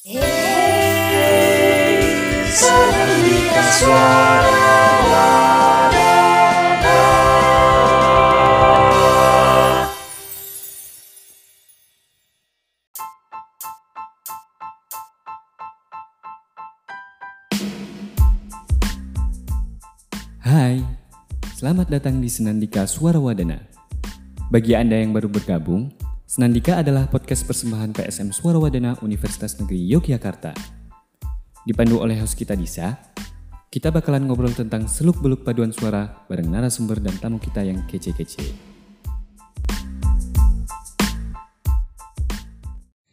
Hai, selamat datang di Senandika Suara Wadana. Bagi Anda yang baru bergabung, Senandika adalah podcast persembahan PSM Suara Wadana Universitas Negeri Yogyakarta. Dipandu oleh host kita Disa, kita bakalan ngobrol tentang seluk-beluk paduan suara bareng narasumber dan tamu kita yang kece-kece.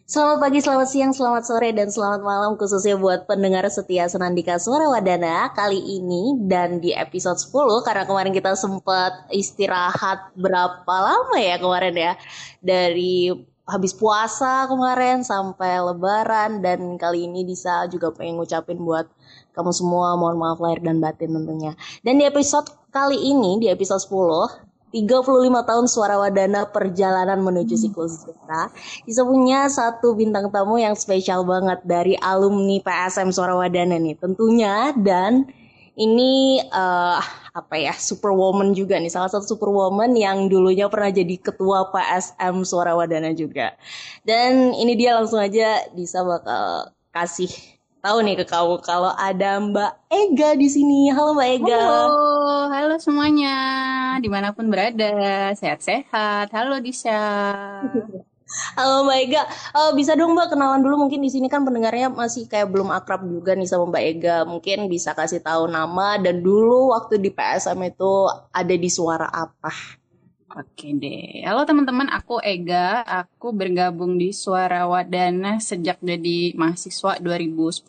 Selamat pagi, selamat siang, selamat sore, dan selamat malam khususnya buat pendengar setia Senandika Suara Wadana kali ini dan di episode 10 karena kemarin kita sempat istirahat berapa lama ya kemarin ya dari habis puasa kemarin sampai lebaran dan kali ini bisa juga pengen ngucapin buat kamu semua mohon maaf lahir dan batin tentunya. Dan di episode kali ini di episode 10 35 tahun suara wadana perjalanan menuju siklus sejarah bisa punya satu bintang tamu yang spesial banget dari alumni PSM suara wadana nih tentunya. Dan ini uh, apa ya superwoman juga nih. Salah satu superwoman yang dulunya pernah jadi ketua PSM suara wadana juga. Dan ini dia langsung aja bisa bakal kasih tahu nih ke kamu kalau ada Mbak Ega di sini. Halo Mbak Ega. Halo, halo semuanya. Di mana pun berada, sehat-sehat. Halo Disha. Halo Mbak Ega, uh, bisa dong Mbak kenalan dulu mungkin di sini kan pendengarnya masih kayak belum akrab juga nih sama Mbak Ega. Mungkin bisa kasih tahu nama dan dulu waktu di PSM itu ada di suara apa? Oke deh. Halo teman-teman, aku Ega. Aku bergabung di Suara Wadana sejak jadi mahasiswa 2010.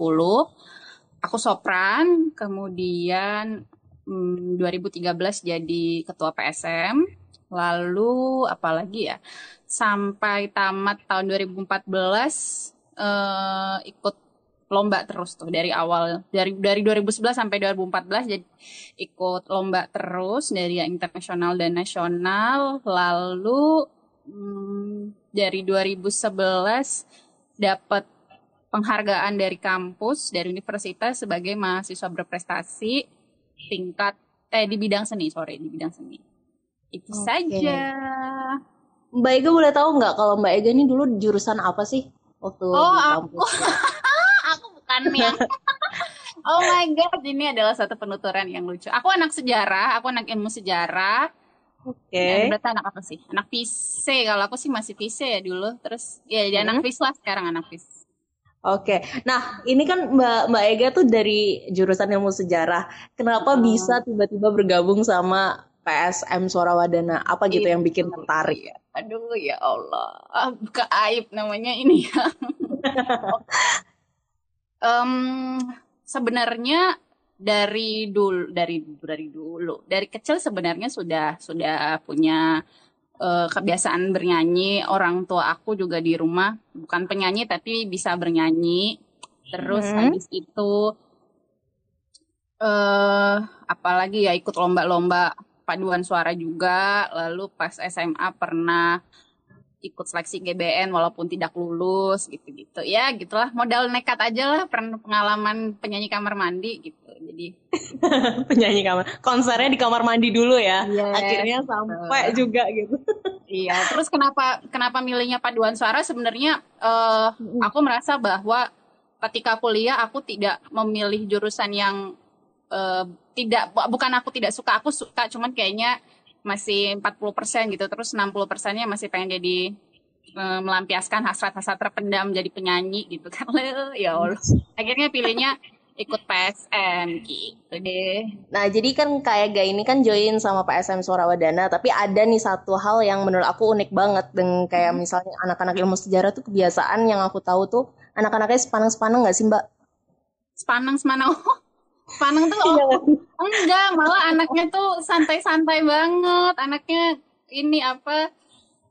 Aku sopran, kemudian hmm, 2013 jadi ketua PSM. Lalu apalagi ya? Sampai tamat tahun 2014 eh, ikut lomba terus tuh dari awal dari dari 2011 sampai 2014 jadi ikut lomba terus dari yang internasional dan nasional lalu hmm, dari 2011 dapat penghargaan dari kampus dari universitas sebagai mahasiswa berprestasi tingkat eh di bidang seni sorry di bidang seni itu okay. saja Mbak Ega boleh tahu nggak kalau Mbak Ega ini dulu jurusan apa sih waktu oh, di kampus? Aku... kan yang Oh my god, ini adalah satu penuturan yang lucu. Aku anak sejarah, aku anak ilmu sejarah. Oke. Okay. Ya, berarti anak apa sih? Anak FISE. Kalau aku sih masih FISE ya dulu. Terus ya jadi hmm. anak FIS lah sekarang anak FIS. Oke, okay. nah ini kan Mbak Mbak Ega tuh dari jurusan ilmu sejarah. Kenapa hmm. bisa tiba-tiba bergabung sama PSM Suara Wadana? Apa gitu Itu. yang bikin tertarik? Ya. Aduh ya Allah, ah, buka aib namanya ini ya. um, sebenarnya dari dulu dari dari dulu dari kecil sebenarnya sudah sudah punya uh, kebiasaan bernyanyi. Orang tua aku juga di rumah bukan penyanyi tapi bisa bernyanyi. Terus hmm. habis itu uh, apalagi ya ikut lomba-lomba paduan suara juga. Lalu pas SMA pernah ikut seleksi GBN walaupun tidak lulus gitu-gitu. Ya gitulah. Modal nekat aja lah pengalaman penyanyi kamar mandi gitu. Jadi penyanyi kamar konsernya di kamar mandi dulu ya. Yes, akhirnya sampai uh, juga gitu. Iya terus kenapa kenapa milihnya paduan suara? Sebenarnya uh, aku merasa bahwa ketika kuliah aku tidak memilih jurusan yang uh, tidak bukan aku tidak suka aku suka cuman kayaknya masih 40% gitu terus 60 persennya masih pengen jadi e, melampiaskan hasrat-hasrat terpendam jadi penyanyi gitu kan ya Allah akhirnya pilihnya ikut PSM gitu deh. Nah jadi kan kayak gak ini kan join sama PSM Suara Wadana tapi ada nih satu hal yang menurut aku unik banget dengan kayak hmm. misalnya anak-anak ilmu sejarah tuh kebiasaan yang aku tahu tuh anak-anaknya sepanang-sepanang gak sih mbak? Sepanang-sepanang Paneng tuh iya. oh, enggak, malah anaknya tuh santai-santai banget. Anaknya ini apa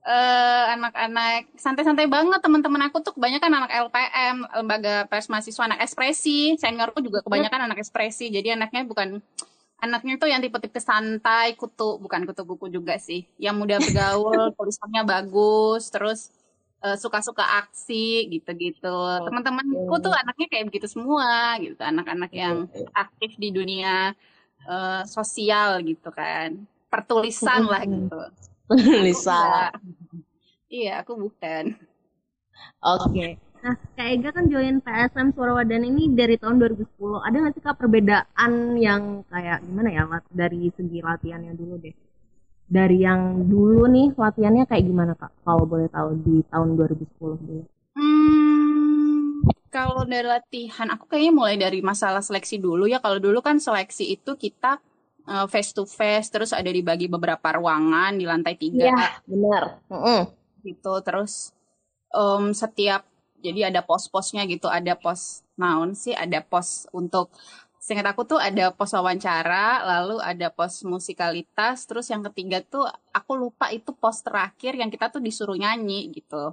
uh, anak-anak santai-santai banget teman-teman aku tuh kebanyakan anak LPM, lembaga pers mahasiswa anak ekspresi. Seniorku juga kebanyakan anak ekspresi. Jadi anaknya bukan anaknya tuh yang tipe-tipe santai, kutu, bukan kutu buku juga sih. Yang mudah bergaul, tulisannya bagus, terus eh, suka-suka aksi gitu-gitu. Teman-temanku tuh anaknya kayak begitu semua gitu, anak-anak yang aktif di dunia eh, sosial gitu kan. Pertulisan lah gitu. Lisa. Iya, aku bukan. Oke. Nah, Kak Ega kan join PSM Suara Wadan ini dari tahun 2010. Ada nggak sih Kak perbedaan yang kayak gimana ya dari segi latihannya dulu deh? Dari yang dulu nih latihannya kayak gimana Kak? Kalau boleh tahu di tahun 2010 dulu. Hmm, kalau dari latihan, aku kayaknya mulai dari masalah seleksi dulu ya. Kalau dulu kan seleksi itu kita eh, face to face, terus ada dibagi beberapa ruangan di lantai tiga Iya, benar. Mm-mm. gitu. Terus em, setiap jadi ada pos-posnya gitu, ada pos naon sih, ada pos untuk seingat aku tuh ada pos wawancara, lalu ada pos musikalitas, terus yang ketiga tuh aku lupa itu pos terakhir yang kita tuh disuruh nyanyi gitu.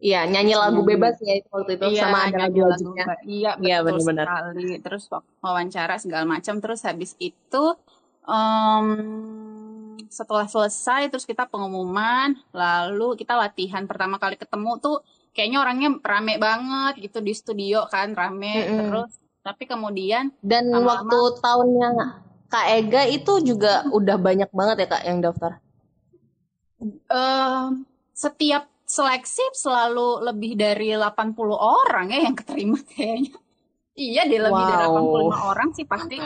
Iya, nyanyi lagu Hmm. bebas ya itu waktu itu Iya, sama ada lagu lagu wajibnya. Mbak. Iya, Iya, betul benar-benar. sekali. Terus wak- wawancara segala macam. Terus habis itu em, setelah selesai terus kita pengumuman, lalu kita latihan pertama kali ketemu tuh kayaknya orangnya rame banget gitu di studio kan rame Mm-mm. terus tapi kemudian Dan Lama-lama- waktu tahunnya Kak Ega itu juga udah banyak banget ya Kak yang daftar. em, setiap seleksi selalu lebih dari 80 orang ya yang keterima kayaknya. Iya deh lebih dari Wow. 85 orang sih pasti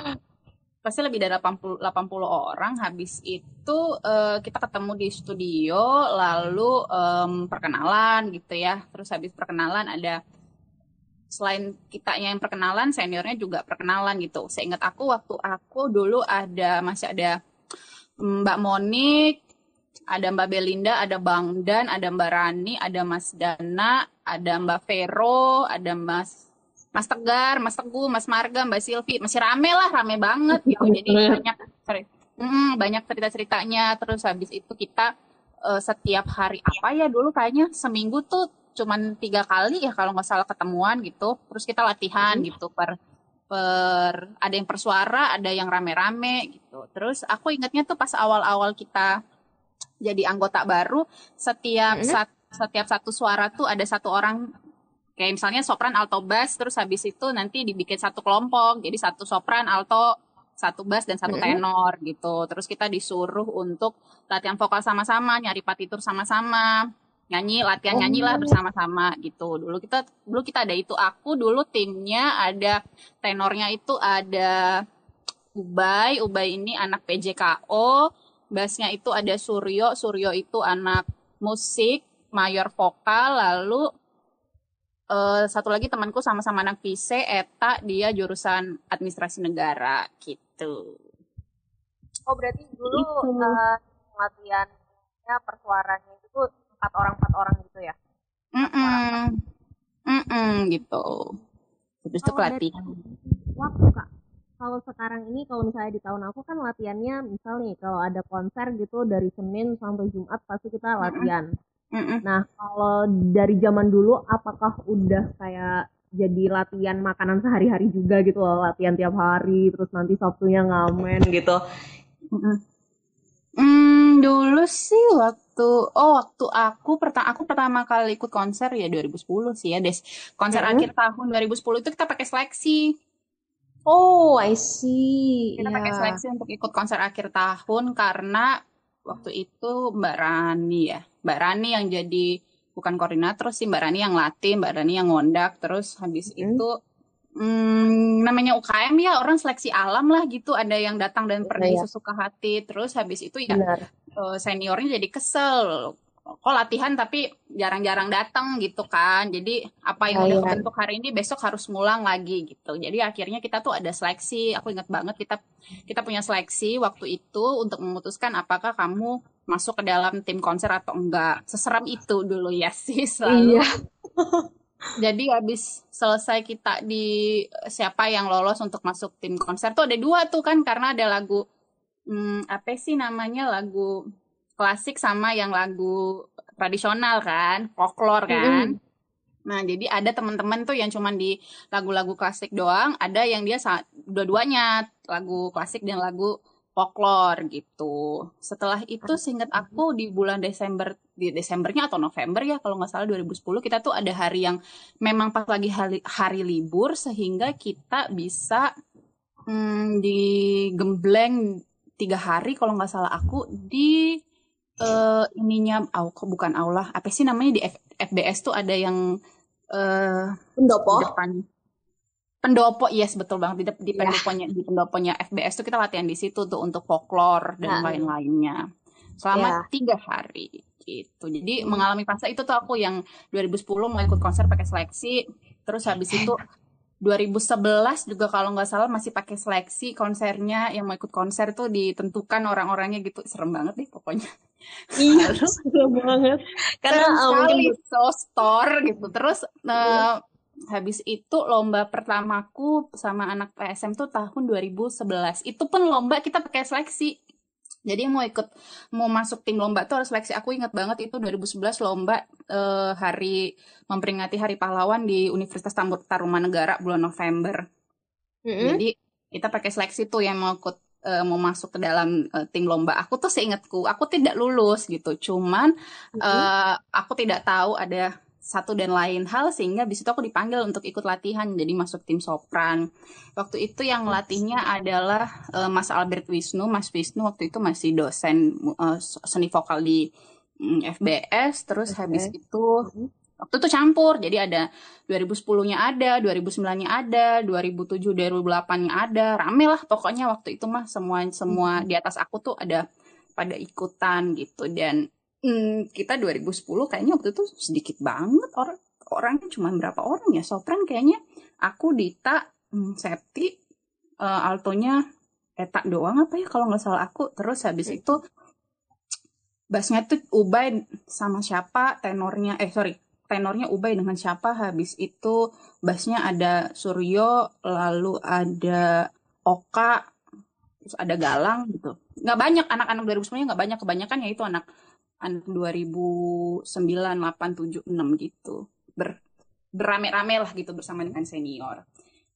pasti lebih dari 80 80 orang habis itu eh, kita ketemu di studio lalu em, perkenalan gitu ya terus habis perkenalan ada selain kita yang perkenalan seniornya juga perkenalan gitu seingat aku waktu aku dulu ada masih ada Mbak Monik ada Mbak Belinda, ada Bang Dan, ada Mbak Rani, ada Mas Dana, ada Mbak Vero, ada Mas Mas Tegar, Mas Teguh, Mas Marga, Mbak Silvi, masih rame lah, rame banget gitu. Jadi banyak ceri- Mm, banyak cerita-ceritanya. Terus habis itu kita eh, setiap hari apa ya dulu kayaknya seminggu tuh cuman tiga kali ya kalau nggak salah ketemuan gitu. Terus kita latihan gitu per per ada yang persuara, ada yang rame-rame gitu. Terus aku ingatnya tuh pas awal-awal kita jadi anggota baru setiap Mm-mm. sat- setiap satu suara tuh ada satu orang kayak misalnya sopran alto bass terus habis itu nanti dibikin satu kelompok jadi satu sopran alto satu bass dan satu Mm-mm. tenor gitu terus kita disuruh untuk latihan vokal sama-sama nyari partitur sama-sama nyanyi latihan nyanyi lah Oh. bersama-sama gitu. Dulu kita dulu kita ada itu. Aku dulu timnya ada tenornya itu ada Ubay. Ubay ini anak PJKO bassnya itu ada Suryo. Suryo itu anak musik mayor vokal. Lalu eh, satu lagi temanku sama-sama anak PC Eta. Dia jurusan administrasi negara gitu. Oh berarti dulu eh, latihannya tuh empat orang empat orang gitu ya? Mm-mm. Mm-mm, gitu terus itu pelatihan waktu kak, kalau sekarang ini kalau misalnya di tahun aku kan latihannya misal nih kalau ada konser gitu dari Senin sampai Jumat pasti kita latihan. Mm-mm. Nah kalau dari zaman dulu apakah udah kayak jadi latihan makanan sehari-hari juga gitu loh latihan tiap hari terus nanti Sabtunya ngamen gitu. Mm-mm. Hmm, dulu sih waktu oh waktu aku pertama aku pertama kali ikut konser ya 2010 sih ya Des. Konser Mm-mm. akhir tahun 2010 itu kita pakai seleksi. Oh I see. Kita pakai Iya. seleksi untuk ikut konser akhir tahun karena waktu itu Mbak Rani ya. Mbak Rani yang jadi bukan koordinator sih Mbak Rani yang latih, Mbak Rani yang ngondak terus habis Mm-mm. itu hmm, namanya UKM ya orang seleksi alam lah gitu ada yang datang dan pergi Iya. sesuka hati terus habis itu ya Benar. Eh, seniornya jadi kesel. Kok latihan tapi jarang-jarang datang gitu kan. Jadi apa yang Iya, udah iya. kebentuk hari ini besok harus ngulang lagi gitu. Jadi akhirnya kita tuh ada seleksi. Aku ingat banget kita kita punya seleksi waktu itu untuk memutuskan apakah kamu masuk ke dalam tim konser atau enggak. Seseram itu dulu ya sih selalu. Iya. jadi habis selesai kita di siapa yang lolos untuk masuk tim konser tuh ada dua tuh kan karena ada lagu hmm, apa sih namanya lagu klasik sama yang lagu tradisional kan, folklore kan. Nah, jadi ada teman-teman tuh yang cuman di lagu-lagu klasik doang, ada yang dia dua-duanya lagu klasik dan lagu folklore gitu. Setelah itu seingat aku di bulan Desember di Desembernya atau November ya kalau nggak salah 2010 kita tuh ada hari yang memang pas lagi hari, hari libur sehingga kita bisa hmm, digembleng tiga hari kalau nggak salah aku di uh, ininya oh, kok bukan aula apa sih namanya di F, FBS tuh ada yang uh, pendopo depan pendopo yes betul banget di, di ya. pendoponya di pendoponya FBS tuh kita latihan di situ tuh untuk folklore dan nah. lain-lainnya selama ya. tiga hari gitu jadi hmm. mengalami fase itu tuh aku yang 2010 mau ikut konser pakai seleksi terus habis itu 2011 juga kalau nggak salah masih pakai seleksi konsernya yang mau ikut konser tuh ditentukan orang-orangnya gitu. Serem banget deh pokoknya. Iya serem banget. Karena sekali so store gitu. Terus uh, habis itu lomba pertamaku sama anak PSM tuh tahun 2011 itu pun lomba kita pakai seleksi jadi mau ikut mau masuk tim lomba tuh harus seleksi aku ingat banget itu 2011 lomba eh, hari memperingati hari pahlawan di Universitas Tarumanegara bulan November mm -hmm. jadi kita pakai seleksi tuh yang mau ikut uh, mau masuk ke dalam uh, tim lomba aku tuh seingatku aku tidak lulus gitu cuman mm -hmm. uh, aku tidak tahu ada satu dan lain hal sehingga di situ aku dipanggil untuk ikut latihan jadi masuk tim sopran waktu itu yang latihnya adalah uh, Mas Albert Wisnu Mas Wisnu waktu itu masih dosen uh, seni vokal di um, mm, FBS terus okay. habis itu mm-hmm. waktu itu campur jadi ada 2010-nya ada 2009-nya ada 2007 2008-nya ada rame lah pokoknya waktu itu mah semua semua mm-hmm. di atas aku tuh ada pada ikutan gitu dan hmm, kita 2010 kayaknya waktu itu sedikit banget orang orangnya cuma berapa orang ya. Sopran kayaknya aku Dita hmm, Septi uh, altonya Eta doang apa ya kalau nggak salah aku. Terus habis hmm. itu bassnya tuh Ubay sama siapa tenornya eh sorry tenornya Ubay dengan siapa. Habis itu bassnya ada Suryo lalu ada Oka terus ada Galang gitu. Nggak banyak anak-anak 2010 nggak banyak. Kebanyakan ya itu anak anak 2009, 8, 7, 6 gitu. Ber, berame-rame lah gitu bersama dengan senior.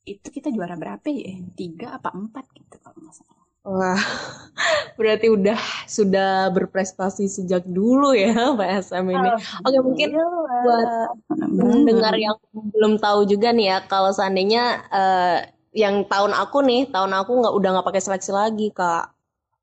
Itu kita juara berapa ya? Tiga apa empat gitu kalau nggak salah. Wah, berarti udah sudah berprestasi sejak dulu ya Pak SM ini. Oke mungkin buat dengar yang belum tahu juga nih ya, kalau seandainya uh, yang tahun aku nih, tahun aku nggak udah nggak pakai seleksi lagi kak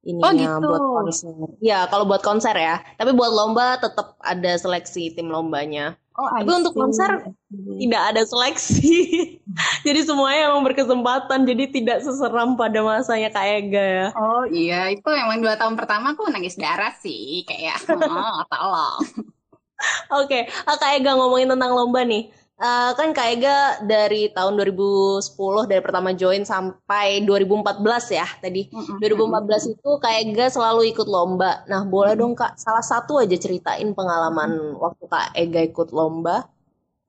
ininya oh, gitu. buat konser. Ya, kalau buat konser ya. Tapi buat lomba tetap ada seleksi tim lombanya. Oh, Tapi untuk konser hmm. tidak ada seleksi. jadi semuanya emang berkesempatan. Jadi tidak seseram pada masanya Kak Ega ya. Oh iya, itu emang dua tahun pertama aku nangis darah sih. Kayak, oh, tolong. Oke, okay. Kak Ega ngomongin tentang lomba nih Uh, kan Kak Ega dari tahun 2010 dari pertama join sampai 2014 ya tadi. Mm -hmm. 2014 itu Kak Ega selalu ikut lomba. Nah, boleh dong Kak salah satu aja ceritain pengalaman waktu Kak Ega ikut lomba.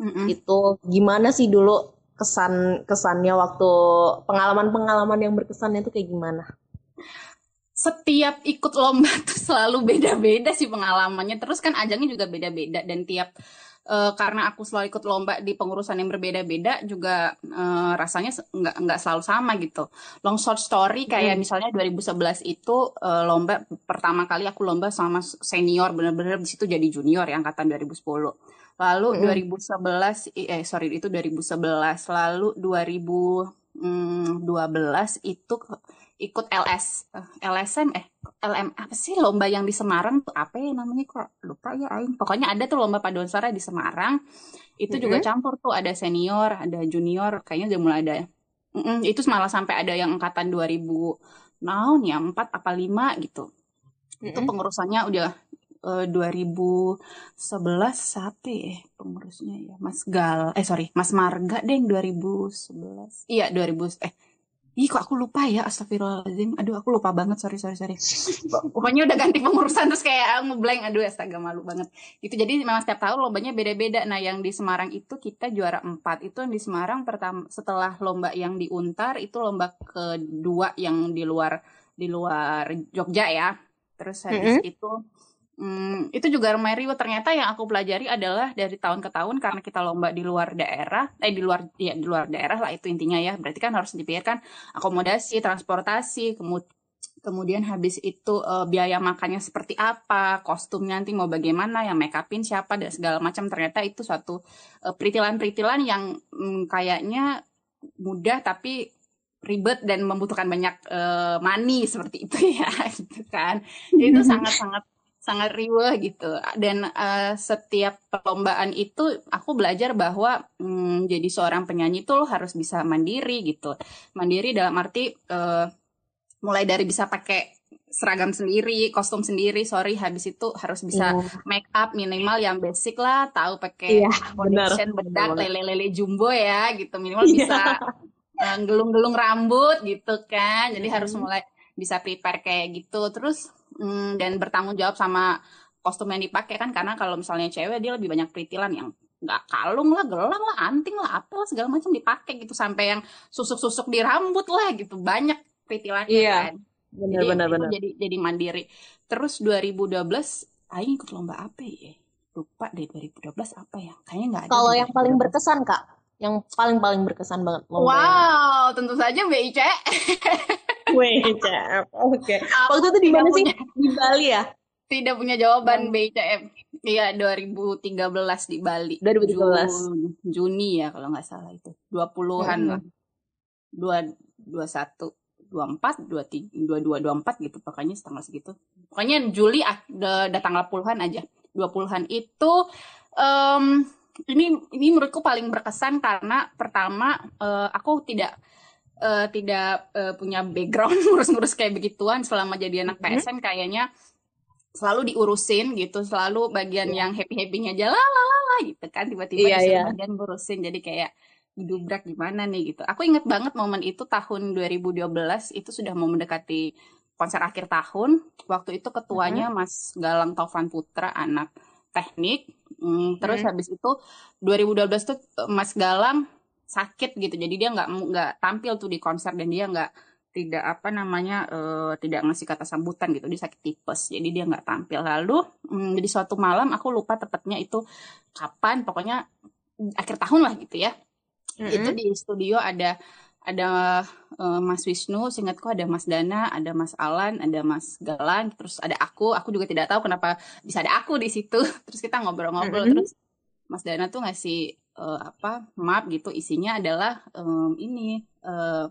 Mm -hmm. Itu gimana sih dulu kesan kesannya waktu pengalaman-pengalaman yang berkesannya itu kayak gimana? setiap ikut lomba tuh selalu beda-beda sih pengalamannya. Terus kan ajangnya juga beda-beda dan tiap uh, karena aku selalu ikut lomba di pengurusan yang berbeda-beda juga uh, rasanya nggak nggak selalu sama gitu. Long short story kayak hmm. misalnya 2011 itu uh, lomba pertama kali aku lomba sama senior bener-bener di situ jadi junior yang angkatan 2010. Lalu hmm. 2011 eh sorry itu 2011 lalu 2012 hmm, itu ikut LS eh, LSM eh LM apa sih? Lomba yang di Semarang tuh apa ya namanya? Kok lupa ya Aing. Pokoknya ada tuh lomba paduan suara di Semarang. Itu mm -hmm. juga campur tuh. Ada senior ada junior. Kayaknya udah mulai ada. Mm -mm, itu malah sampai ada yang angkatan 2000 naon ya empat apa lima gitu. Mm -hmm. itu pengurusannya udah uh, 2011 siapa ya pengurusnya ya. Mas Gal eh sorry Mas Marga deh 2011 iya 2000 eh Ih kok aku lupa ya? Astagfirullahaladzim. Aduh aku lupa banget. Sorry sorry sorry. Pokoknya udah ganti pengurusan terus kayak ngeblank. Aduh astaga malu banget. Itu jadi memang setiap tahun lombanya beda-beda. Nah yang di Semarang itu kita juara 4 Itu yang di Semarang pertama setelah lomba yang di Untar Itu lomba kedua yang di luar di luar Jogja ya. Terus habis mm -hmm. itu Hmm, itu juga lumayan ribet. Ternyata yang aku pelajari adalah dari tahun ke tahun karena kita lomba di luar daerah, eh di luar ya di luar daerah lah itu intinya ya. Berarti kan harus dipikirkan akomodasi, transportasi, kemudian habis itu uh, biaya makannya seperti apa, kostum nanti mau bagaimana, yang make upin siapa dan segala macam ternyata itu suatu uh, peritilan-peritilan yang um, kayaknya mudah tapi ribet dan membutuhkan banyak uh, money seperti itu ya gitu kan. Jadi itu sangat-sangat sangat riweh gitu. Dan uh, setiap perlombaan itu aku belajar bahwa um, jadi seorang penyanyi itu lo harus bisa mandiri gitu. Mandiri dalam arti uh, mulai dari bisa pakai seragam sendiri, kostum sendiri, sorry, habis itu harus bisa yeah. make up minimal yang basic lah, tahu pakai yeah, foundation, bedak, lele-lele jumbo ya, gitu. Minimal yeah. bisa uh, gelung-gelung rambut gitu kan, jadi mm. harus mulai bisa prepare kayak gitu, terus mm, dan bertanggung jawab sama kostum yang dipakai kan, karena kalau misalnya cewek dia lebih banyak peritilan yang nggak kalung lah, gelang lah, anting lah, apa lah segala macam dipakai gitu sampai yang susuk-susuk di rambut lah gitu banyak peritilannya iya. kan. Bener, jadi, bener, bener. jadi jadi mandiri. Terus 2012 Aing ikut lomba apa ya? Lupa deh 2012 apa ya? Kayaknya nggak ada. Kalau yang paling berkesan kak, yang paling paling berkesan banget lomba. Wow, yang... tentu saja BIC. WIC, oke. Okay. Waktu itu di mana sih? Di Bali ya? Tidak punya jawaban. BICM. Iya, 2013 di Bali. 2013. Juni, Juni ya kalau nggak salah itu. 20-an hmm. lah. Dua, 21 24, 23, 22, 24 gitu pokoknya setengah segitu. Pokoknya Juli udah tanggal puluhan aja. 20-an itu um, ini ini menurutku paling berkesan karena pertama uh, aku tidak uh, tidak uh, punya background ngurus-ngurus kayak begituan selama jadi anak mm-hmm. PSN kayaknya selalu diurusin gitu, selalu bagian yeah. yang happy-happynya aja lah lah gitu kan tiba-tiba yeah, yeah. bagian ngurusin jadi kayak dubrak gimana nih gitu. Aku inget banget momen itu tahun 2012 itu sudah mau mendekati konser akhir tahun. Waktu itu ketuanya uh-huh. Mas Galang Taufan Putra anak teknik. Hmm, terus uh-huh. habis itu 2012 tuh eh, Mas Galang sakit gitu. Jadi dia nggak nggak tampil tuh di konser dan dia nggak tidak apa namanya uh, tidak ngasih kata sambutan gitu dia sakit tipes jadi dia nggak tampil lalu um, di suatu malam aku lupa tepatnya itu kapan pokoknya akhir tahun lah gitu ya Mm-hmm. Itu di studio ada ada uh, Mas Wisnu, seingatku ada Mas Dana, ada Mas Alan, ada Mas Galang, terus ada aku. Aku juga tidak tahu kenapa bisa ada aku di situ. Terus kita ngobrol-ngobrol, mm-hmm. terus Mas Dana tuh ngasih uh, apa map gitu, isinya adalah um, ini uh,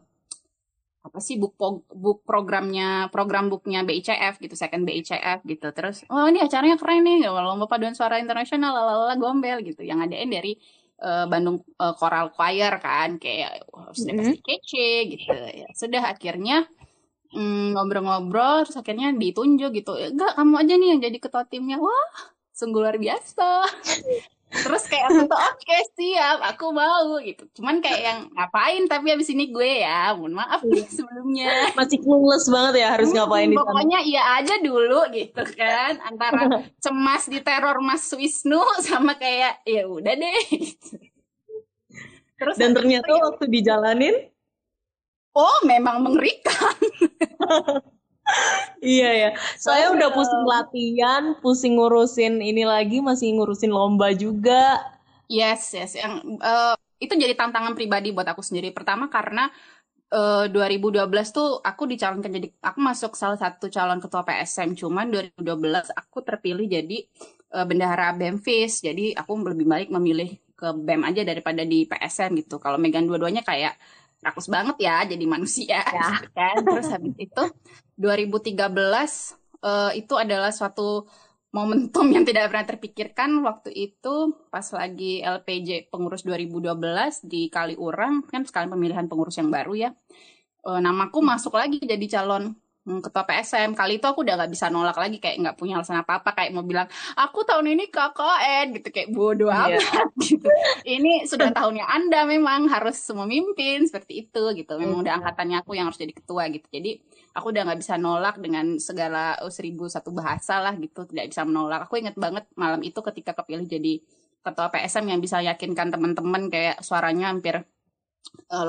apa sih book book programnya program booknya BICF gitu second BICF gitu. Terus oh ini acaranya keren nih lomba paduan suara internasional lalala gombel gitu. Yang adain dari uh, Bandung uh, Choral Choir kan kayak sudah mm -hmm. pasti kece gitu. Ya sudah akhirnya mm, ngobrol-ngobrol mm, terus akhirnya ditunjuk gitu. Enggak kamu aja nih yang jadi ketua timnya. Wah sungguh luar biasa terus kayak aku tuh oke okay, siap aku mau gitu. Cuman kayak yang ngapain? Tapi abis ini gue ya mohon maaf nih sebelumnya. Masih clueless banget ya harus hmm, ngapain di pokoknya iya aja dulu gitu kan. Antara cemas di teror Mas Wisnu sama kayak ya udah deh. Terus dan ternyata itu, ya waktu dijalanin? Oh memang mengerikan iya ya. Saya udah pusing latihan, pusing ngurusin ini lagi, masih ngurusin lomba juga. Yes, yes. Yang uh, itu jadi tantangan pribadi buat aku sendiri. Pertama karena uh, eh, 2012 tuh aku dicalonkan jadi aku masuk salah satu calon ketua PSM. Cuman 2012 aku terpilih jadi uh, bendahara BEMFIS. Jadi aku lebih baik memilih ke BEM aja daripada di PSM gitu. Kalau megang dua-duanya kayak rakus banget ya jadi manusia ya. Gitu kan. Terus habis itu 2013 uh, itu adalah suatu momentum yang tidak pernah terpikirkan waktu itu pas lagi LPJ pengurus 2012 di Kaliurang kan sekalian pemilihan pengurus yang baru ya. Uh, namaku masuk lagi jadi calon ketua PSM kali itu aku udah nggak bisa nolak lagi kayak nggak punya alasan apa apa kayak mau bilang aku tahun ini KKN gitu kayak bodoh yeah. amat gitu. Ini sudah tahunnya anda memang harus memimpin seperti itu gitu. Memang udah iya. angkatannya aku yang harus jadi ketua gitu. Jadi aku udah nggak bisa nolak dengan segala oh, seribu satu bahasa lah gitu. Tidak bisa menolak. Aku inget banget malam itu ketika kepilih jadi ketua PSM yang bisa yakinkan teman-teman kayak suaranya hampir 80%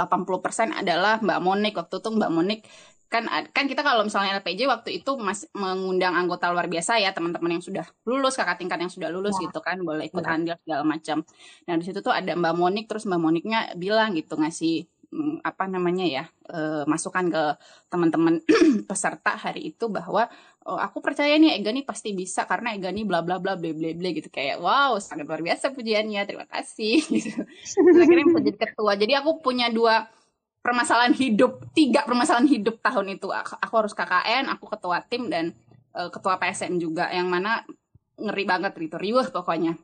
eh, adalah Mbak Monik. Waktu itu Mbak Monik kan kan kita kalau misalnya LPJ waktu itu masih mengundang anggota luar biasa ya teman-teman yang sudah lulus kakak tingkat yang sudah lulus ya. gitu kan boleh ikut ya. andil segala macam. Nah di situ tuh ada Mbak Monik terus Mbak Moniknya bilang gitu ngasih mm, apa namanya ya uh, masukan ke teman-teman peserta hari itu bahwa oh, aku percaya nih Ega nih pasti bisa karena Ega nih bla bla bla bla bla bla gitu kayak wow sangat luar biasa pujiannya terima kasih gitu. akhirnya menjadi ketua jadi aku punya dua permasalahan hidup tiga permasalahan hidup tahun itu aku, harus KKN aku ketua tim dan uh, ketua PSM juga yang mana ngeri banget gitu riuh pokoknya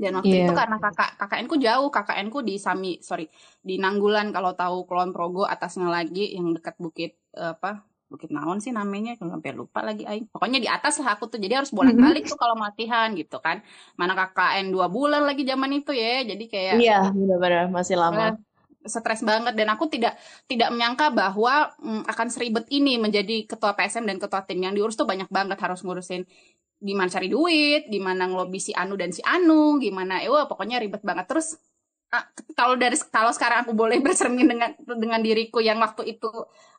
dan waktu yeah. itu karena kakak KKN ku jauh, KKN ku di Sami, sorry, di Nanggulan kalau tahu Kulon Progo atasnya lagi yang dekat Bukit uh, apa? Bukit Naon sih namanya, kalau sampai lupa lagi aing. Pokoknya di atas lah aku tuh. Jadi harus bolak-balik tuh kalau latihan gitu kan. Mana KKN dua bulan lagi zaman itu ya. Jadi kayak Iya, benar-benar masih lama. Stres banget. Dan aku tidak tidak menyangka bahwa mm, akan seribet ini menjadi ketua PSM dan ketua tim yang diurus tuh banyak banget harus ngurusin gimana cari duit, gimana ngelobi si Anu dan si Anu, gimana, eh wah pokoknya ribet banget. Terus ah, kalau dari kalau sekarang aku boleh bercermin dengan dengan diriku yang waktu itu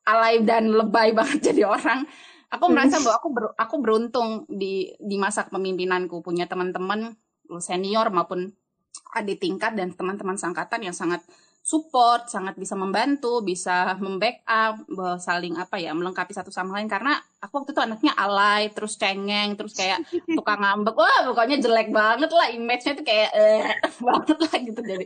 alay dan lebay banget jadi orang, aku merasa bahwa aku ber, aku beruntung di di masa kepemimpinanku. Punya teman-teman senior maupun adik tingkat dan teman-teman sangkatan yang sangat support, sangat bisa membantu, bisa membackup, saling apa ya, melengkapi satu sama lain. Karena aku waktu itu anaknya alay, terus cengeng, terus kayak tukang ngambek, wah pokoknya jelek banget lah, image-nya tuh kayak eh banget lah gitu. Jadi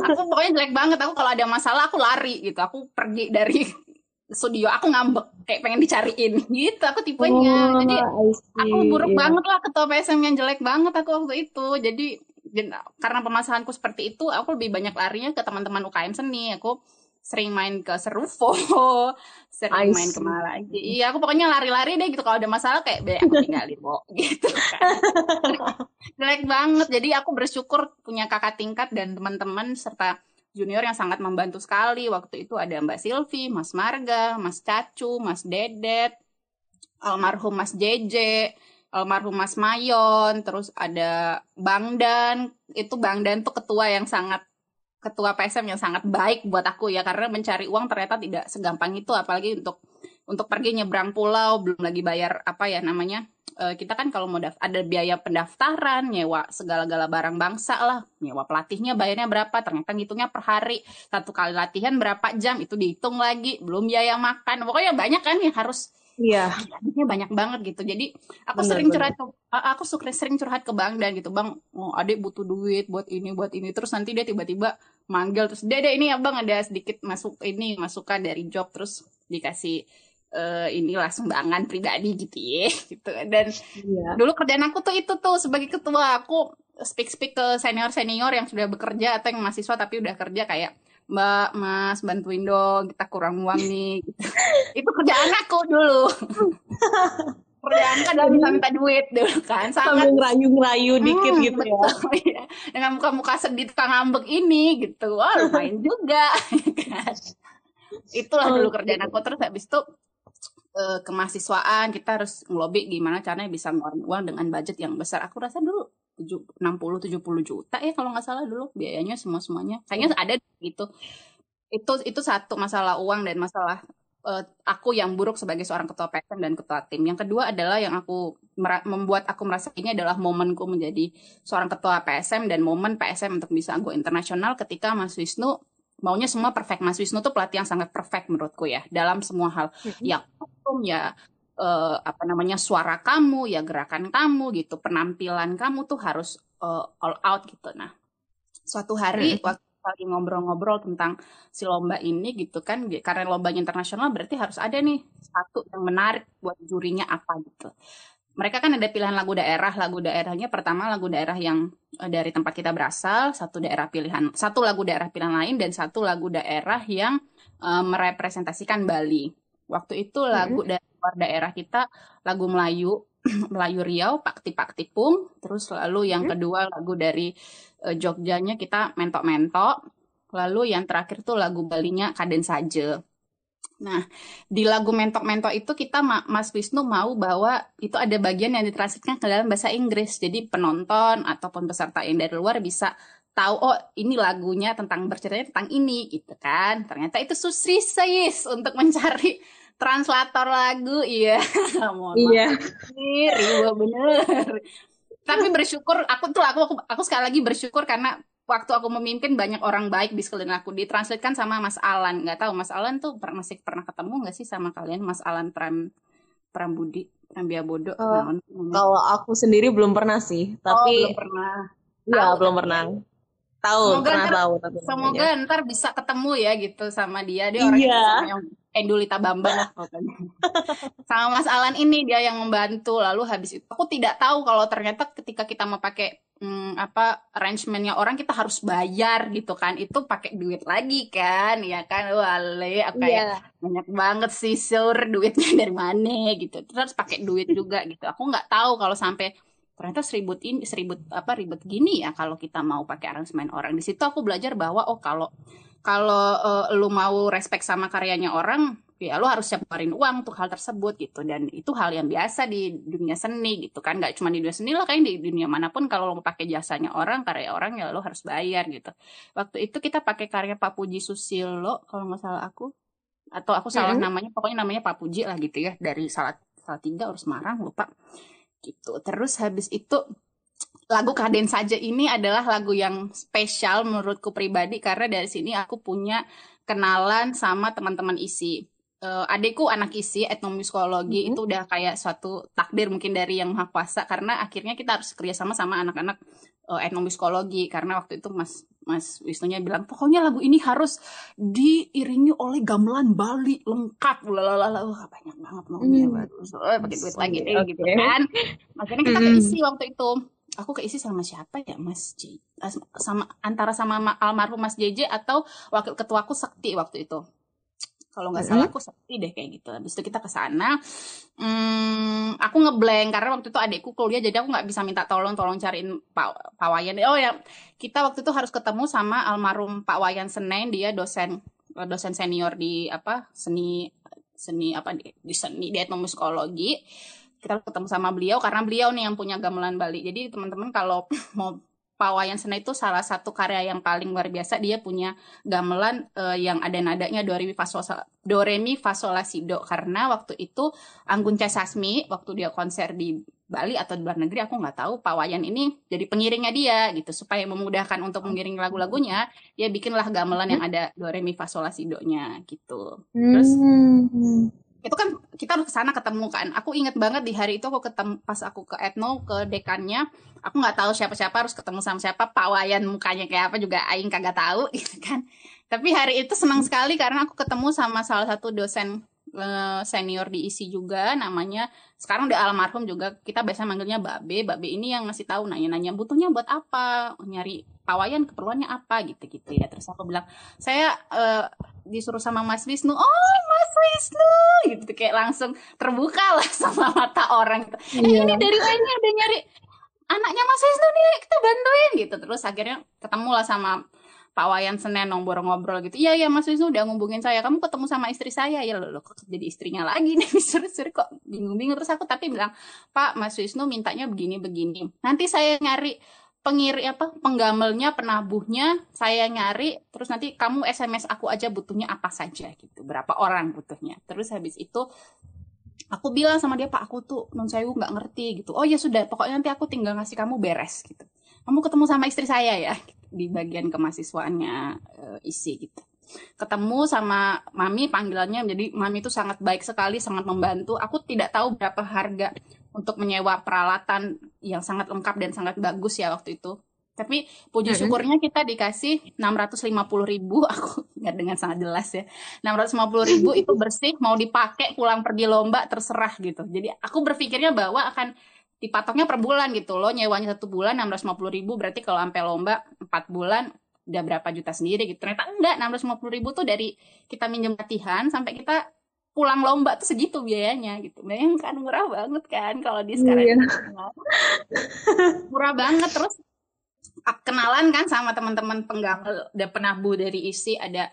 aku pokoknya jelek banget, aku kalau ada masalah aku lari gitu, aku pergi dari studio aku ngambek. Kayak pengen dicariin. Gitu aku tipenya. Oh, jadi aku buruk yeah. banget lah ketua PSM yang jelek banget aku waktu itu. Jadi dan karena permasalahanku seperti itu aku lebih banyak larinya ke teman-teman UKM seni. Aku sering main ke Serufo sering main ke mana lagi iya aku pokoknya lari-lari deh gitu. Kalau ada masalah kayak be aku tinggalin bo. Gitu kan. Jelek banget. Jadi aku bersyukur punya kakak tingkat dan teman-teman serta junior yang sangat membantu sekali. Waktu itu ada Mbak Silvi, Mas Marga, Mas Cacu, Mas Dedet, almarhum Mas Jeje, almarhum Mas Mayon, terus ada Bang Dan. Itu Bang Dan tuh ketua yang sangat ketua PSM yang sangat baik buat aku ya karena mencari uang ternyata tidak segampang itu apalagi untuk untuk pergi nyebrang pulau belum lagi bayar apa ya namanya uh, kita kan kalau mau ada biaya pendaftaran nyewa segala-gala barang bangsa lah nyewa pelatihnya bayarnya berapa ternyata ngitungnya per hari satu kali latihan berapa jam itu dihitung lagi belum biaya makan pokoknya banyak kan yang harus Iya. Ini banyak banget gitu. Jadi aku bener, sering curhat ke aku suka sering curhat ke Bang dan gitu, Bang, oh adik butuh duit buat ini buat ini. Terus nanti dia tiba-tiba manggil terus, "Dede, ini ya Bang ada sedikit masuk ini masukan dari job." Terus dikasih uh, inilah sumbangan pribadi gitu ya gitu dan iya. dulu kerjaan aku tuh itu tuh sebagai ketua aku speak speak ke senior senior yang sudah bekerja atau yang mahasiswa tapi udah kerja kayak Mbak, Mas, bantuin dong, kita kurang uang nih. Gitu. itu kerjaan aku dulu. kerjaan kan udah minta-minta duit dulu kan. Sangat ngerayu-ngerayu hmm, dikit gitu ya. ya. Dengan muka-muka sedih tukang ngambek ini gitu. Wah lumayan juga. Itulah dulu kerjaan aku. Terus habis itu uh, kemahasiswaan kita harus ngelobi gimana caranya bisa ngeluarin uang dengan budget yang besar. Aku rasa dulu 60 70 juta ya kalau nggak salah dulu biayanya semua semuanya kayaknya ada gitu. Itu itu satu masalah uang dan masalah uh, aku yang buruk sebagai seorang ketua PSM dan ketua tim. Yang kedua adalah yang aku membuat aku merasa ini adalah momenku menjadi seorang ketua PSM dan momen PSM untuk bisa go internasional ketika Mas Wisnu maunya semua perfect. Mas Wisnu tuh pelatih yang sangat perfect menurutku ya dalam semua hal. Mm -hmm. ya hukum ya uh, apa namanya suara kamu ya gerakan kamu gitu penampilan kamu tuh harus uh, all out gitu nah suatu hari hmm. waktu lagi ngobrol-ngobrol tentang si lomba ini gitu kan karena lombanya internasional berarti harus ada nih satu yang menarik buat jurinya apa gitu mereka kan ada pilihan lagu daerah lagu daerahnya pertama lagu daerah yang uh, dari tempat kita berasal satu daerah pilihan satu lagu daerah pilihan lain dan satu lagu daerah yang uh, merepresentasikan Bali waktu itu lagu hmm. dari luar daerah kita lagu Melayu Melayu Riau Pakti Pakti Pung terus lalu yang hmm. kedua lagu dari uh, Jogjanya kita Mentok Mentok lalu yang terakhir tuh lagu Balinya Kaden Saja Nah, di lagu Mentok Mentok itu kita Mas Wisnu mau bahwa itu ada bagian yang ditranslitkan ke dalam bahasa Inggris. Jadi penonton ataupun peserta yang dari luar bisa tahu oh ini lagunya tentang berceritanya tentang ini gitu kan. Ternyata itu susah untuk mencari translator lagu iya. Mohon iya. Ribu bener. Tapi bersyukur aku tuh aku, aku aku sekali lagi bersyukur karena waktu aku memimpin banyak orang baik di sekeliling aku. Ditranslatekan sama Mas Alan. Nggak tahu Mas Alan tuh per- masih pernah ketemu nggak sih sama kalian? Mas Alan Pram Prambudi Prambia Bodo Eh, naon namanya? Kalau aku sendiri belum pernah sih, oh tapi belum pernah. Ya tahu belum tapi pernah. Tahu, Semoga pernah ntar, tahu tapi semoga namanya. ntar bisa ketemu ya gitu sama dia. Dia orangnya Iya. yang Endulita Bambang lah pokoknya. Sama Mas Alan ini dia yang membantu. Lalu habis itu aku tidak tahu kalau ternyata ketika kita mau pakai hmm, apa arrangementnya orang kita harus bayar gitu kan. Itu pakai duit lagi kan, ya kan. Wale, aku kayak Iya. banyak banget sih sur duitnya dari mana gitu. Terus pakai duit juga gitu. Aku nggak tahu kalau sampai ternyata seribut ini seribut apa ribet gini ya kalau kita mau pakai aransemen orang. Di situ aku belajar bahwa oh kalau kalau eh, lu mau respect sama karyanya orang ya lu harus siap ngeluarin uang untuk hal tersebut gitu. Dan itu hal yang biasa di dunia seni gitu kan. Nggak cuma di dunia seni lah kayak di dunia mana pun kalau lu mau pakai jasanya orang karya orang ya lu harus bayar gitu. Waktu itu kita pakai karya Pak Puji Susilo kalau nggak salah aku. Atau aku salah Mm-mm. namanya pokoknya namanya Pak Puji lah gitu ya. Dari salah salah tiga harus marah lupa gitu terus habis itu lagu Kaden saja ini adalah lagu yang spesial menurutku pribadi karena dari sini aku punya kenalan sama teman-teman isi Eh, adekku anak isi etnomusikologi Mhm. itu udah kayak suatu takdir mungkin dari yang maha kuasa karena akhirnya kita harus kerjasama sama anak-anak eh, etnomusikologi karena waktu itu mas mas Wisnunya bilang pokoknya lagu ini harus diiringi oleh gamelan Bali lengkap. Lalala wah banyak banget maunya Hmm. oh, pakai duit lagi deh Oke. gitu kan. Akhirnya kita Mm-mm. keisi waktu itu. Aku keisi sama siapa ya Mas J? As- sama antara sama ma- almarhum Mas JJ atau wakil ketuaku Sekti waktu itu kalau nggak salah aku Sekti deh kayak gitu. Habis itu kita ke sana. Hmm, aku ngeblank karena waktu itu adekku kuliah jadi aku nggak bisa minta tolong tolong cariin Pak Pak Wayan. Oh ya kita waktu itu harus ketemu sama almarhum Pak Wayan Senen dia dosen dosen senior di apa seni seni apa di, di seni di etnomusikologi kita harus ketemu sama beliau karena beliau nih yang punya gamelan Bali. Jadi teman-teman kalau mau Pawayan Sena itu salah satu karya yang paling luar biasa. Dia punya gamelan eh, yang ada nadanya do re mi fa sol do re mi fa sol la si do karena waktu itu Anggun C. Sasmi waktu dia konser di Bali atau di luar negeri aku nggak tahu Pawayan ini jadi pengiringnya dia gitu supaya memudahkan untuk mengiring lagu-lagunya dia bikinlah gamelan yang ada do re mi fa sol la si do-nya gitu. Terus Hmm. Itu kan kita harus ke sana ketemu kan. Aku inget banget di hari itu aku ketemu pas aku ke Etno ke dekannya aku nggak tahu siapa-siapa harus ketemu sama siapa. Pak Wayan mukanya kayak apa juga Aing kagak tahu gitu kan. Tapi hari itu senang sekali karena aku ketemu sama salah satu dosen eh, senior di ISI juga namanya sekarang udah almarhum juga. Kita biasa manggilnya Babe. Babe ini yang ngasih tahu nanya-nanya butuhnya buat apa? Nyari Pak Wayan keperluannya apa gitu-gitu ya. Terus aku bilang saya eh, disuruh sama Mas Wisnu oh Mas Wisnu! Gitu kayak langsung terbuka lah sama mata orang gitu. eh Iya. ini dari Wayan ada nyari anaknya Mas Wisnu nih kita bantuin! Gitu. Terus akhirnya ketemu lah sama Pak Wayan Senen ngobrol-ngobrol gitu. Iya iya Mas Wisnu udah ngubungin saya. Kamu ketemu sama istri saya. Ya loh, loh kok jadi istrinya lagi nih? Disuruh-suruh kok bingung-bingung. Terus aku tapi bilang Pak Mas Wisnu mintanya begini-begini. Nanti saya nyari pengiri apa penggamelnya penabuhnya saya nyari terus nanti kamu SMS aku aja butuhnya apa saja gitu. Berapa orang butuhnya. Terus habis itu aku bilang sama dia pak aku tuh non sewu nggak ngerti gitu. Oh ya sudah pokoknya nanti aku tinggal ngasih kamu beres gitu. Kamu ketemu sama istri saya ya di bagian kemahasiswaannya eh, isi gitu. Ketemu sama mami panggilannya jadi mami itu sangat baik sekali sangat membantu. Aku tidak tahu berapa harga untuk menyewa peralatan yang sangat lengkap dan sangat bagus ya waktu itu. Tapi puji syukurnya kita dikasih 650 ribu aku ingat dengan sangat jelas ya. 650 ribu itu bersih mau dipakai pulang pergi lomba terserah gitu. Jadi aku berpikirnya bahwa akan dipatoknya per bulan gitu loh nyewanya satu bulan 650 ribu berarti kalau sampai lomba 4 bulan udah berapa juta sendiri gitu. Ternyata enggak 650 ribu tuh dari kita minjem latihan sampai kita pulang lomba tuh segitu biayanya gitu bayangkan murah banget kan kalau di sekarang Iya. murah banget terus kenalan kan sama teman-teman penggamel dan penabuh dari isi ada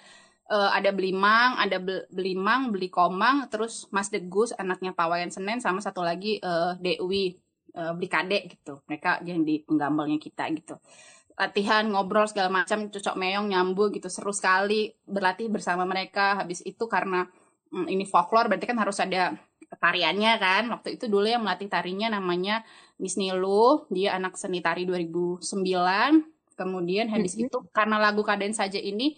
eh, ada Belimang, ada Bel- Belimang, Beli Komang, terus Mas Degus anaknya Pawayan Senen sama satu lagi eh, Dewi eh, Beli Kade gitu. Mereka yang di penggamelnya kita gitu. Latihan ngobrol segala macam cocok meong nyambung gitu seru sekali berlatih bersama mereka. Habis itu karena ini folklore berarti kan harus ada tariannya kan. Waktu itu dulu yang melatih tarinya namanya Miss Nilu, dia anak seni tari 2009. Kemudian habis Mhm. itu karena lagu Kaden saja ini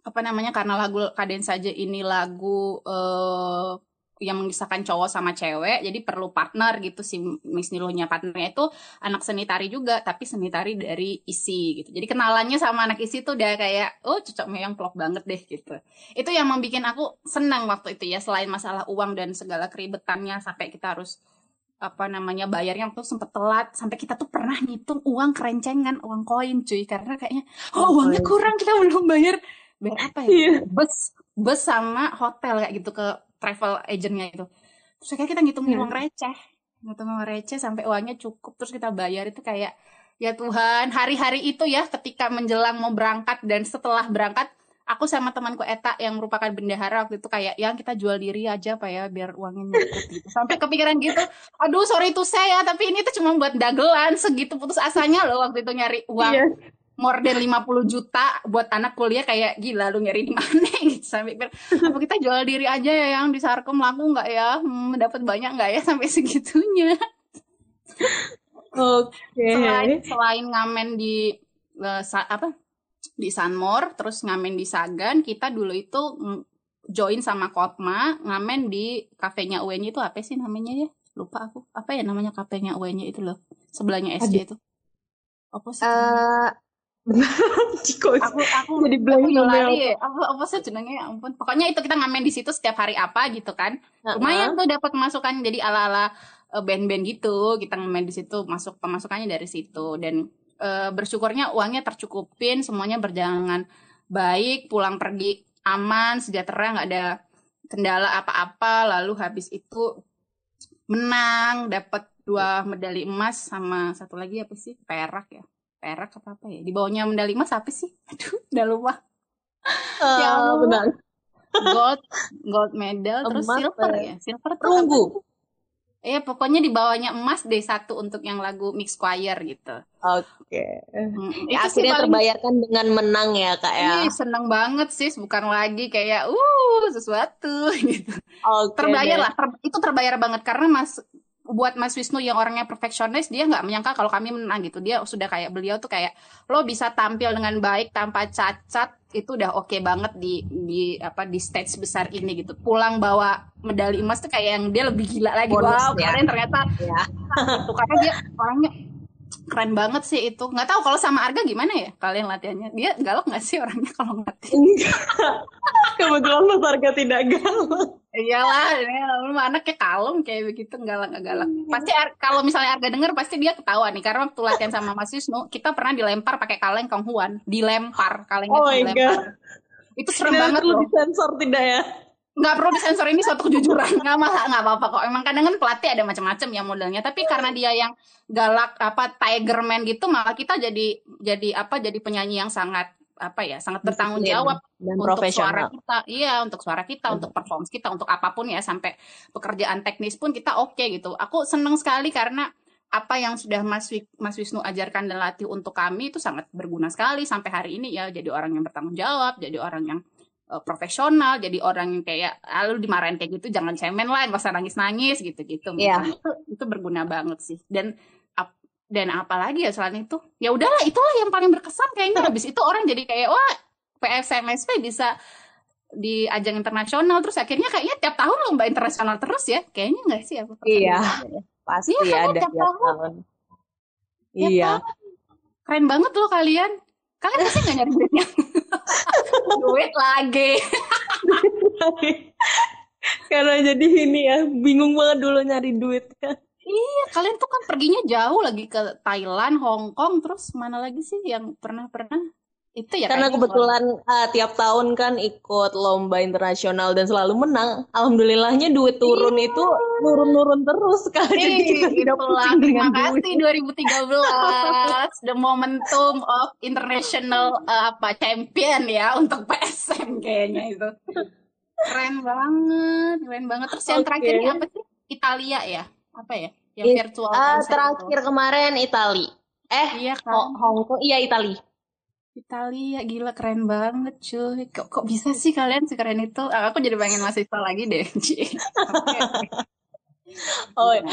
apa namanya karena lagu Kaden saja ini lagu eh, yang mengisahkan cowok sama cewek, jadi perlu partner gitu si Miss Niluhnya partnernya itu anak seni tari juga, tapi seni tari dari isi gitu. Jadi kenalannya sama anak isi tuh udah kayak oh cocok meong plok banget deh gitu. Itu yang membuat aku senang waktu itu ya selain masalah uang dan segala keribetannya sampai kita harus apa namanya bayarnya waktu sempet telat sampai kita tuh pernah ngitung uang kerencengan uang koin cuy karena kayaknya oh uangnya kurang kita belum bayar bayar apa ya Iya. bus bus sama hotel kayak gitu ke travel agentnya itu. Terus kayak kita ngitungin Hmm. uang receh. Ngitung uang receh sampai uangnya cukup terus kita bayar. Itu kayak ya Tuhan hari-hari itu ya ketika menjelang mau berangkat dan setelah berangkat aku sama temanku Eta yang merupakan bendahara waktu itu kayak yang kita jual diri aja pak ya biar uangnya nyangkut gitu. Sampai kepikiran gitu aduh sorry itu saya tapi ini tuh cuma buat dagelan segitu putus asanya loh waktu itu nyari uang. Iya. More than 50 juta buat anak kuliah kayak gila lu nyari di mana? Gitu sampai pikir apa kita jual diri aja ya yang di Sarkem laku nggak ya? Hmm, dapat banyak nggak ya sampai segitunya? Oke. selain selain ngamen di sa- apa di Sanmor terus ngamen di Sagan kita dulu itu join sama Kotma ngamen di kafenya UNY itu apa sih namanya ya? Lupa aku. Apa ya namanya kafenya UNY itu loh sebelahnya SJ itu. Apa sih Ciko, aku aku jadi blank aku lari. Apa apa sih jenengnya ya ampun. Pokoknya itu kita ngamen di situ setiap hari apa gitu kan. Apa? lumayan tuh dapat masukan jadi ala ala band-band gitu. Kita ngamen di situ masuk pemasukannya dari situ. Dan eh, bersyukurnya uangnya tercukupin semuanya berjalan baik pulang pergi aman sejahtera nggak ada kendala apa-apa. Lalu habis itu menang dapat dua medali emas sama satu lagi apa sih? Perak ya perak apa apa ya di bawahnya medali emas apa sih aduh udah lupa Eh, Ya benar. gold gold medal terus Emas, silver Pak. ya silver Perunggu. Iya pokoknya di bawahnya emas deh satu untuk yang lagu mix choir gitu. Oke. Mm, Ya, itu sih akhirnya paling- terbayarkan dengan menang ya kak ya. Ih, seneng banget sih, bukan lagi kayak uh sesuatu gitu. Oke. Terbayar deh. lah, ter- itu terbayar banget karena Mas buat Mas Wisnu yang orangnya perfeksionis dia nggak menyangka kalau kami menang gitu. Dia sudah kayak beliau tuh kayak lo bisa tampil dengan baik tanpa cacat itu udah oke banget di di apa di stage besar ini gitu. Pulang bawa medali emas tuh kayak yang dia lebih gila lagi. Bonus wow ya. kalian ternyata. Ya. karena dia orangnya keren banget sih itu. Nggak tahu kalau sama Arga gimana ya kalian latihannya? Dia galak nggak sih orangnya kalau ngelatih Enggak. Kebetulan Mas Arga tidak galak. iyalah ini lu anaknya kalem kayak begitu galak galak. Pasti Ar- kalau misalnya Arga denger pasti dia ketawa nih karena waktu latihan sama Mas Wisnu kita pernah dilempar pakai kaleng Kang Huan. Dilempar kalengnya Oh dilempar itu serem Ini banget perlu loh. disensor tidak ya? nggak perlu disensor ini suatu kejujuran. Nggak malah nggak apa-apa kok. Emang kadang kan pelatih ada macam-macam ya modelnya. Tapi karena dia yang galak apa tiger man gitu malah kita jadi jadi apa jadi penyanyi yang sangat apa ya sangat bertanggung jawab dan untuk suara kita. Iya untuk suara kita Hmm. untuk performance kita untuk apa pun ya sampai pekerjaan teknis pun kita oke gitu. Aku seneng sekali karena apa yang sudah Mas, Mas Wisnu ajarkan dan latih untuk kami itu sangat berguna sekali. Sampai hari ini ya jadi orang yang bertanggung jawab jadi orang yang eh, profesional jadi orang yang kayak ah, lu dimarahin kayak gitu jangan cemen lah nggak usah nangis nangis gitu gitu Iya. itu itu berguna banget sih. Dan dan apalagi ya selain itu ya udahlah itulah yang paling berkesan kayaknya habis itu orang jadi kayak wah PFSMSP bisa di ajang internasional terus akhirnya kayaknya tiap tahun lomba internasional terus ya kayaknya nggak sih aku Iya. Pasti Iya, kan, ada tiap tiap tahun. tahun. Tiap Iya. keren banget loh kalian kalian pasti nggak nyari duitnya duit lagi Karena jadi ini ya, bingung banget dulu nyari duit kan. Iya, kalian tuh kan perginya jauh lagi ke Thailand, Hong Kong, terus mana lagi sih yang pernah-pernah? Itu ya Karena kebetulan ah, tiap tahun kan ikut lomba internasional dan selalu menang. Alhamdulillahnya duit turun itu nurun-nurun terus kan. Ih, Jadi kita tidak Terima kasih duit. 2013, the momentum of international eh, apa champion ya untuk PSM kayaknya itu. Keren banget, keren banget. Terus yang Oke. terakhir ini apa sih? Italia ya? Apa ya? Yang It- virtual konser terakhir kemarin Itali. Eh, itu. Iya kan? Ho- Hong Kong, iya Itali. Italia gila keren banget cuy kok, kok bisa sih kalian sekeren itu Ah, aku jadi pengen mahasiswa lagi deh. Oh, oke.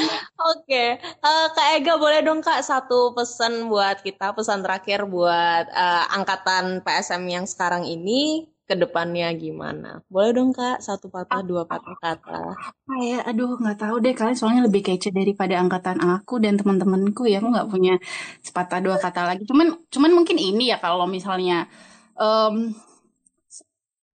Okay. Uh, Kak Ega boleh dong Kak satu pesan buat kita, pesan terakhir buat uh, angkatan PSM yang sekarang ini ke depannya gimana? Boleh dong Kak satu patah dua patah kata. Apa ya? Aduh nggak tahu deh kalian soalnya lebih kece daripada angkatan aku dan teman-temanku ya. Aku nggak punya sepatah dua kata lagi. Cuman cuman mungkin ini ya kalau misalnya um,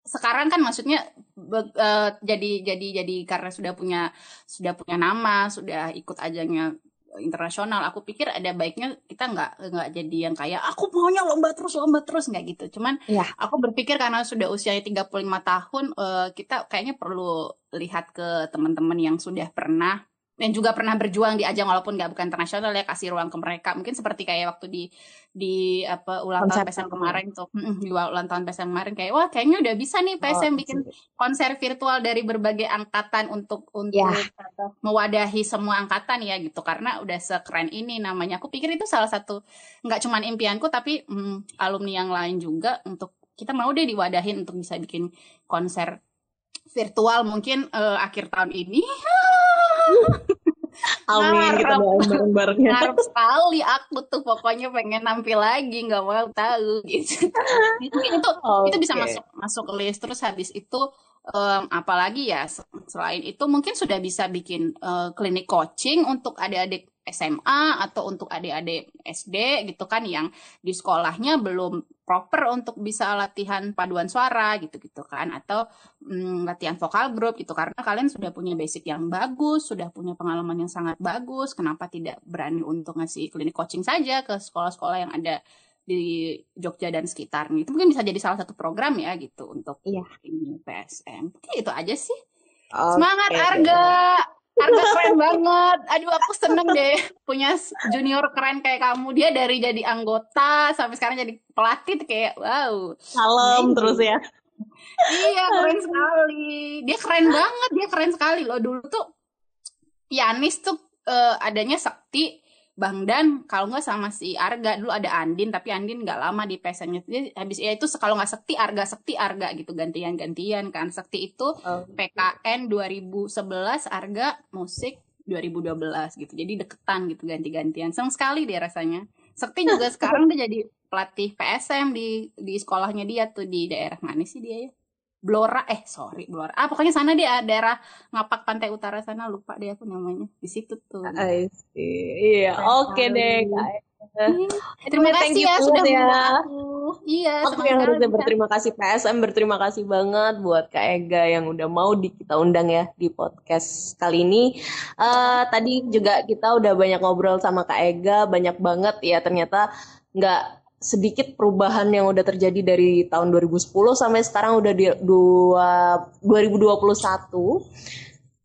sekarang kan maksudnya uh, jadi jadi jadi karena sudah punya sudah punya nama sudah ikut ajangnya internasional aku pikir ada baiknya kita nggak nggak jadi yang kayak aku maunya lomba terus lomba terus nggak gitu cuman ya. aku berpikir karena sudah usianya 35 tahun uh, kita kayaknya perlu lihat ke teman-teman yang sudah pernah dan juga pernah berjuang di ajang walaupun nggak bukan internasional ya kasih ruang ke mereka. Mungkin seperti kayak waktu di di apa ulang tahun PSM kemarin tuh. Di ulang tahun PSM kemarin kayak wah kayaknya udah bisa nih PSM oh, bikin konser virtual dari berbagai angkatan untuk untuk ya. mewadahi semua angkatan ya gitu. Karena udah sekeren ini namanya. Aku pikir itu salah satu nggak cuman impianku tapi hmm, alumni yang lain juga untuk kita mau deh diwadahin untuk bisa bikin konser virtual mungkin uh, akhir tahun ini Amin kita doain bareng-bareng ya. Harap sekali aku tuh pokoknya pengen nampil lagi nggak mau tahu gitu. itu okay. itu bisa masuk masuk ke list terus habis itu um, apalagi ya selain itu mungkin sudah bisa bikin uh, klinik coaching untuk adik-adik SMA atau untuk adik-adik SD gitu kan yang di sekolahnya belum proper untuk bisa latihan paduan suara gitu-gitu kan atau mm, latihan vokal group gitu karena kalian sudah punya basic yang bagus, sudah punya pengalaman yang sangat bagus, kenapa tidak berani untuk ngasih klinik coaching saja ke sekolah-sekolah yang ada di Jogja dan sekitarnya itu mungkin bisa jadi salah satu program ya gitu untuk iya. ini PSM. Itu aja sih. Okay. Semangat Arga. Arga keren banget. Aduh aku seneng deh punya junior keren kayak kamu. Dia dari jadi anggota sampai sekarang jadi pelatih kayak wow. Salam terus ya. iya keren sekali. Dia keren banget. Dia keren sekali loh. Dulu tuh pianis tuh uh, adanya Sakti Bang Dan kalau nggak sama si Arga. Dulu ada Andin tapi Andin nggak lama di PSN jadi habis ya itu kalau nggak Sekti Arga Sekti Arga gitu. Gantian gantian kan. Sekti itu oh. PKN 2011 Arga musik 2012 gitu. Jadi deketan gitu ganti-gantian. Seneng sekali dia rasanya. Sekti juga sekarang udah jadi pelatih PSM di di sekolahnya dia tuh di daerah mana sih dia ya Blora eh sorry Blora. Ah pokoknya sana dia daerah ngapak pantai utara sana lupa deh aku namanya. Di situ tuh. I see. iya oke okay deh kak Terima kasih ya sudah ya. Iya, aku yang harusnya berterima kasih PSM, berterima kasih banget buat Kak Ega yang udah mau di, kita undang ya di podcast kali ini. Uh, tadi juga kita udah banyak ngobrol sama Kak Ega, banyak banget ya. Ternyata nggak sedikit perubahan yang udah terjadi dari tahun 2010 sampai sekarang udah di dua, 2021.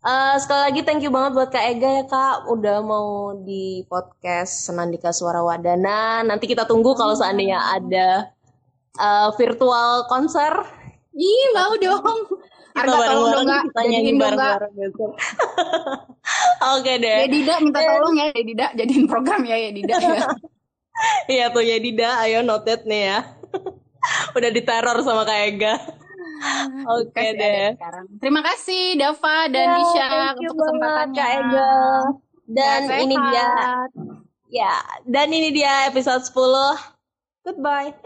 Uh, sekali lagi thank you banget buat Kak Ega ya Kak udah mau di podcast Senandika Suara Wadana. Nanti kita tunggu kalau seandainya ada uh, virtual konser. Ih, mau dong. Kita bareng-bareng kita nyanyi bareng-bareng Oke deh. Ya Dida minta tolong ya, ya Dida jadiin program ya ya Dida ya. Iya tuh ya Dida, ayo noted nih ya. Udah diteror sama Kak Ega. Oke okay deh. Terima kasih Dava dan ya, Nisha untuk kesempatannya. Kak Ega. Dan ya, ini dia. Ya, dan ini dia episode 10. Goodbye.